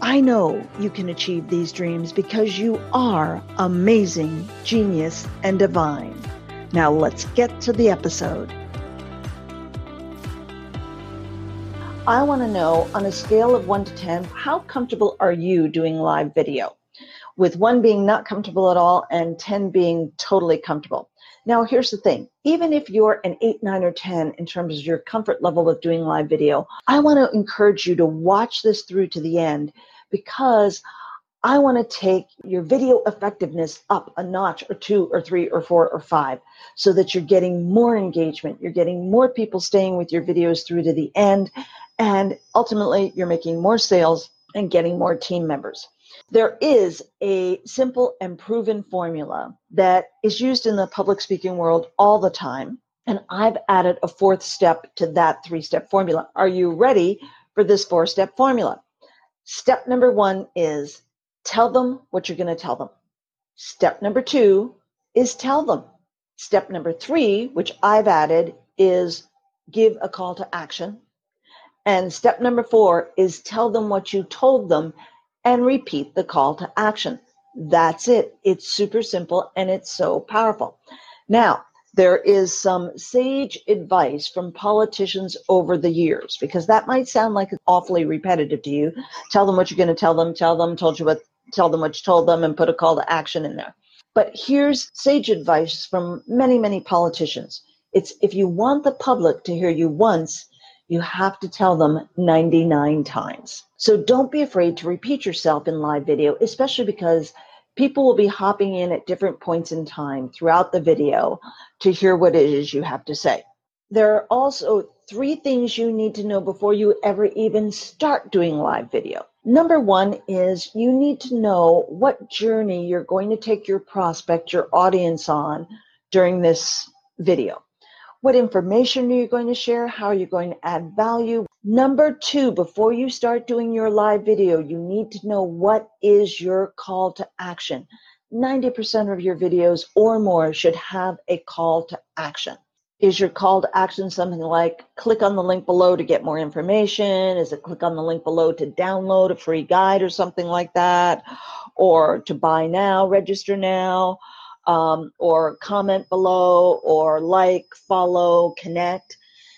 I know you can achieve these dreams because you are amazing, genius, and divine. Now let's get to the episode. I want to know on a scale of 1 to 10, how comfortable are you doing live video? With 1 being not comfortable at all and 10 being totally comfortable. Now, here's the thing even if you're an 8, 9, or 10 in terms of your comfort level with doing live video, I want to encourage you to watch this through to the end because I want to take your video effectiveness up a notch or two or three or four or five so that you're getting more engagement. You're getting more people staying with your videos through to the end. And ultimately, you're making more sales and getting more team members. There is a simple and proven formula that is used in the public speaking world all the time. And I've added a fourth step to that three step formula. Are you ready for this four step formula? Step number one is tell them what you're going to tell them. Step number two is tell them. Step number three, which I've added, is give a call to action. And step number four is tell them what you told them and repeat the call to action. That's it. It's super simple and it's so powerful. Now, there is some sage advice from politicians over the years because that might sound like awfully repetitive to you. Tell them what you're going to tell them, tell them, told you what, tell them what you told them, and put a call to action in there. But here's sage advice from many, many politicians. It's if you want the public to hear you once, you have to tell them 99 times. So don't be afraid to repeat yourself in live video, especially because people will be hopping in at different points in time throughout the video to hear what it is you have to say. There are also three things you need to know before you ever even start doing live video. Number one is you need to know what journey you're going to take your prospect, your audience on during this video. What information are you going to share? How are you going to add value? Number two, before you start doing your live video, you need to know what is your call to action. 90% of your videos or more should have a call to action. Is your call to action something like click on the link below to get more information? Is it click on the link below to download a free guide or something like that? Or to buy now, register now? Um, or comment below or like, follow, connect.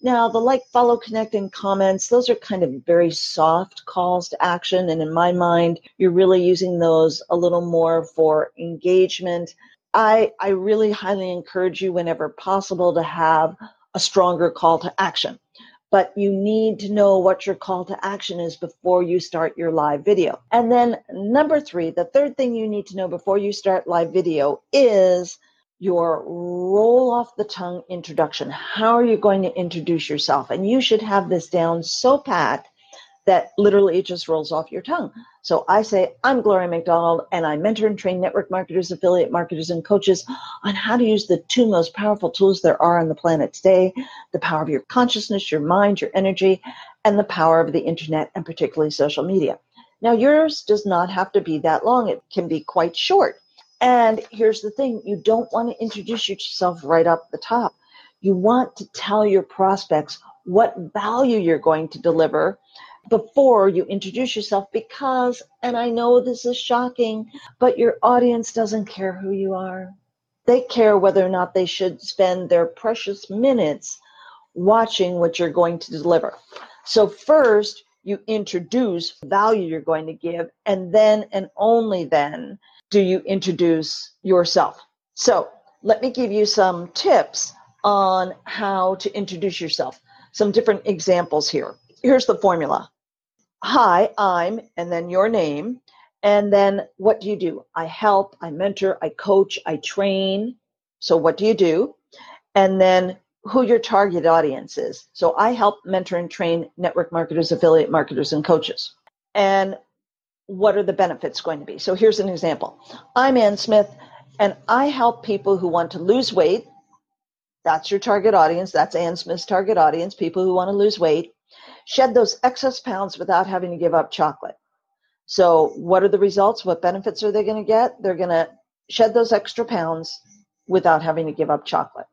Now, the like, follow, connect, and comments, those are kind of very soft calls to action. And in my mind, you're really using those a little more for engagement. I, I really highly encourage you, whenever possible, to have a stronger call to action but you need to know what your call to action is before you start your live video. And then number three, the third thing you need to know before you start live video is your roll off the tongue introduction. How are you going to introduce yourself? And you should have this down so pat that literally it just rolls off your tongue. So I say, I'm Gloria McDonald, and I mentor and train network marketers, affiliate marketers, and coaches on how to use the two most powerful tools there are on the planet today the power of your consciousness, your mind, your energy, and the power of the internet, and particularly social media. Now, yours does not have to be that long, it can be quite short. And here's the thing you don't want to introduce yourself right up the top. You want to tell your prospects what value you're going to deliver before you introduce yourself because, and I know this is shocking, but your audience doesn't care who you are. They care whether or not they should spend their precious minutes watching what you're going to deliver. So, first, you introduce value you're going to give, and then and only then do you introduce yourself. So let me give you some tips on how to introduce yourself. Some different examples here. Here's the formula. Hi, I'm, and then your name. And then what do you do? I help, I mentor, I coach, I train. So what do you do? And then who your target audience is. So I help mentor and train network marketers, affiliate marketers, and coaches. And what are the benefits going to be? So here's an example. I'm Ann Smith, and I help people who want to lose weight. That's your target audience. That's Ann Smith's target audience, people who want to lose weight, shed those excess pounds without having to give up chocolate. So, what are the results? What benefits are they going to get? They're going to shed those extra pounds without having to give up chocolate.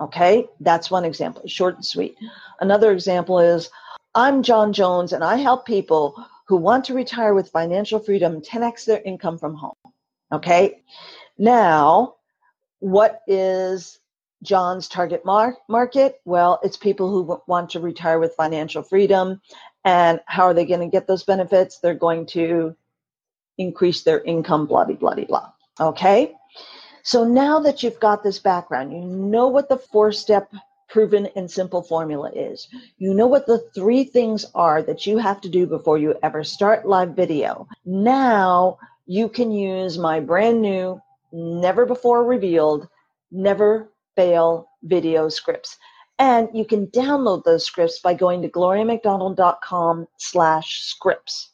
Okay, that's one example, short and sweet. Another example is I'm John Jones and I help people who want to retire with financial freedom 10x their income from home. Okay, now what is John's target mar- market? Well, it's people who w- want to retire with financial freedom. And how are they going to get those benefits? They're going to increase their income, blah, blah, blah, blah. Okay. So now that you've got this background, you know what the four step proven and simple formula is. You know what the three things are that you have to do before you ever start live video. Now you can use my brand new, never before revealed, never fail video scripts. And you can download those scripts by going to gloriamcdonald.com slash scripts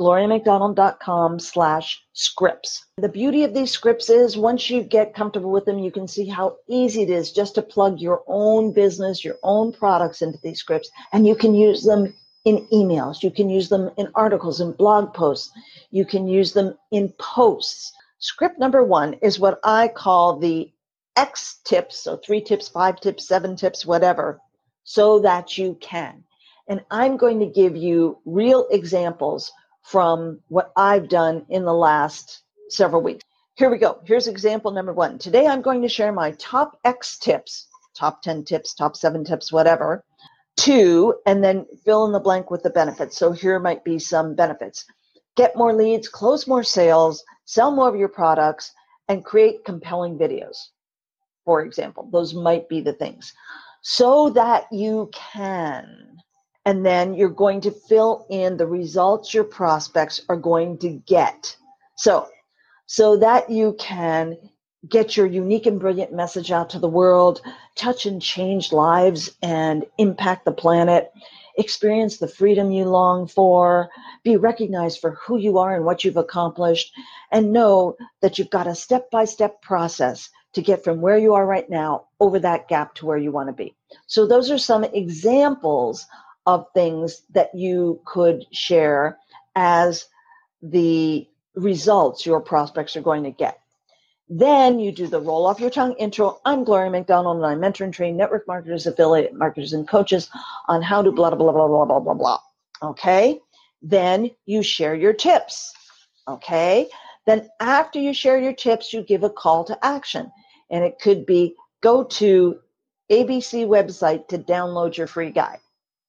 gloriamcdonald.com slash scripts. The beauty of these scripts is once you get comfortable with them, you can see how easy it is just to plug your own business, your own products into these scripts, and you can use them in emails. You can use them in articles and blog posts. You can use them in posts. Script number one is what I call the X tips. So three tips, five tips, seven tips, whatever, so that you can. And I'm going to give you real examples from what I've done in the last several weeks. Here we go. Here's example number one. Today I'm going to share my top X tips, top 10 tips, top seven tips, whatever, two, and then fill in the blank with the benefits. So here might be some benefits. Get more leads, close more sales, sell more of your products, and create compelling videos. For example, those might be the things. So that you can and then you're going to fill in the results your prospects are going to get. So, so that you can get your unique and brilliant message out to the world, touch and change lives and impact the planet, experience the freedom you long for, be recognized for who you are and what you've accomplished, and know that you've got a step by step process to get from where you are right now over that gap to where you want to be. So, those are some examples of things that you could share as the results your prospects are going to get. Then you do the roll off your tongue intro. I'm Gloria McDonald and I mentor and train network marketers, affiliate marketers, and coaches on how to blah, blah, blah, blah, blah, blah, blah. Okay. Then you share your tips. Okay. Then after you share your tips, you give a call to action. And it could be go to ABC website to download your free guide.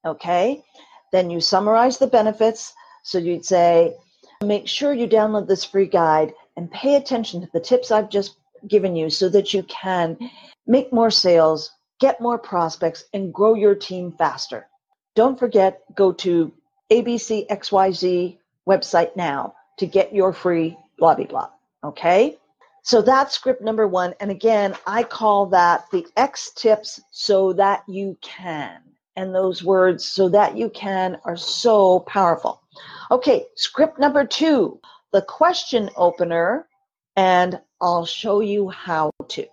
Okay. Then you summarize the benefits. So you'd say, make sure you download this free guide and pay attention to the tips I've just given you so that you can make more sales, get more prospects, and grow your team faster. Don't forget, go to ABCXYZ website now to get your free blah, blah, blah. Okay? So that's script number one. And again, I call that the X tips so that you can and those words so that you can are so powerful. Okay, script number two, the question opener, and I'll show you how to.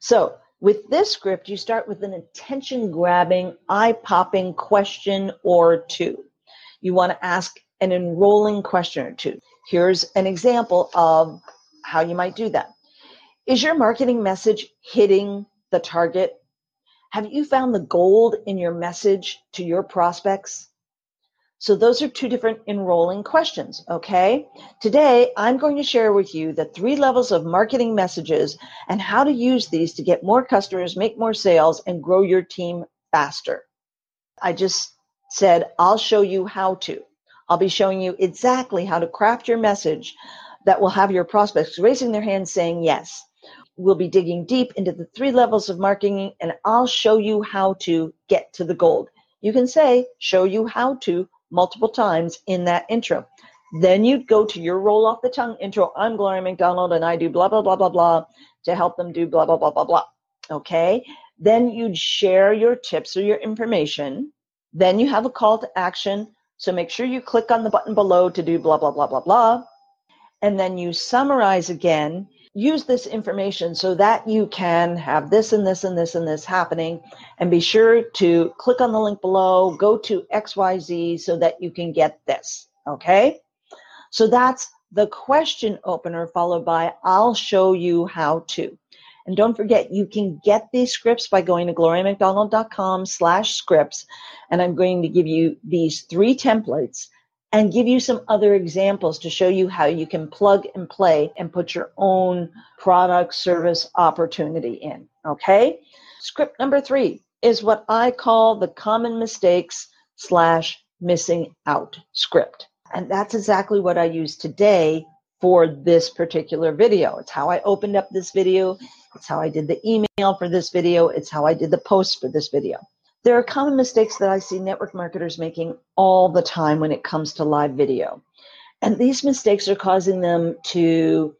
So, with this script, you start with an attention grabbing, eye popping question or two. You want to ask an enrolling question or two. Here's an example of how you might do that. Is your marketing message hitting the target have you found the gold in your message to your prospects? So those are two different enrolling questions, okay? Today, I'm going to share with you the three levels of marketing messages and how to use these to get more customers, make more sales, and grow your team faster. I just said, I'll show you how to. I'll be showing you exactly how to craft your message that will have your prospects raising their hands saying yes. We'll be digging deep into the three levels of marketing and I'll show you how to get to the gold. You can say, show you how to multiple times in that intro. Then you'd go to your roll off the tongue intro. I'm Gloria McDonald and I do blah, blah, blah, blah, blah to help them do blah, blah, blah, blah, blah. Okay. Then you'd share your tips or your information. Then you have a call to action. So make sure you click on the button below to do blah, blah, blah, blah, blah. And then you summarize again. Use this information so that you can have this and this and this and this happening. And be sure to click on the link below, go to XYZ so that you can get this. Okay. So that's the question opener followed by I'll show you how to. And don't forget, you can get these scripts by going to gloriamcdonald.com slash scripts. And I'm going to give you these three templates and give you some other examples to show you how you can plug and play and put your own product service opportunity in. Okay. Script number three is what I call the common mistakes slash missing out script. And that's exactly what I use today for this particular video. It's how I opened up this video. It's how I did the email for this video. It's how I did the post for this video. There are common mistakes that I see network marketers making all the time when it comes to live video. And these mistakes are causing them to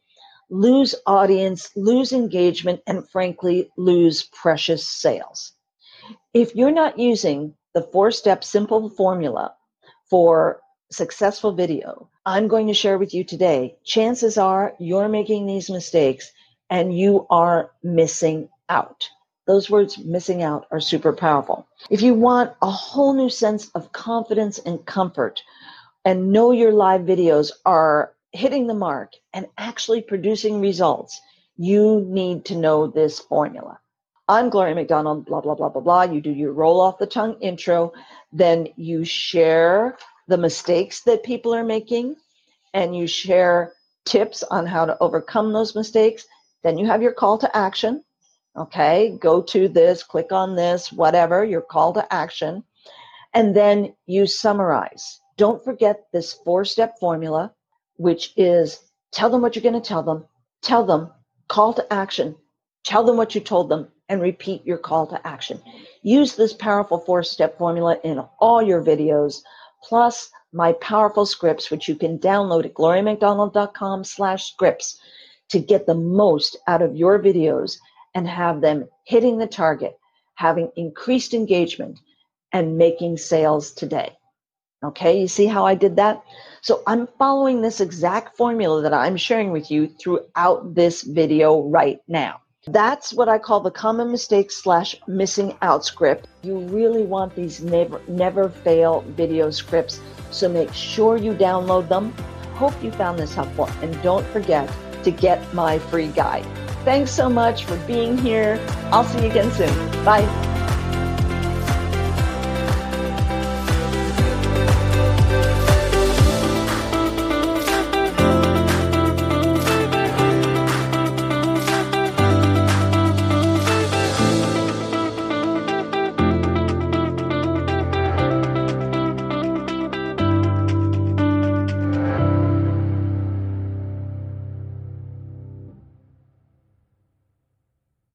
lose audience, lose engagement, and frankly, lose precious sales. If you're not using the four step simple formula for successful video I'm going to share with you today, chances are you're making these mistakes and you are missing out. Those words missing out are super powerful. If you want a whole new sense of confidence and comfort and know your live videos are hitting the mark and actually producing results, you need to know this formula. I'm Gloria McDonald, blah, blah, blah, blah, blah. You do your roll off the tongue intro, then you share the mistakes that people are making and you share tips on how to overcome those mistakes. Then you have your call to action. Okay, go to this, click on this, whatever, your call to action. And then you summarize. Don't forget this four step formula, which is tell them what you're going to tell them, tell them, call to action, tell them what you told them, and repeat your call to action. Use this powerful four step formula in all your videos plus my powerful scripts, which you can download at gloriamcdonald.com slash scripts to get the most out of your videos and have them hitting the target, having increased engagement, and making sales today. Okay, you see how I did that? So I'm following this exact formula that I'm sharing with you throughout this video right now. That's what I call the common mistake slash missing out script. You really want these never, never fail video scripts. So make sure you download them. Hope you found this helpful and don't forget to get my free guide. Thanks so much for being here. I'll see you again soon. Bye.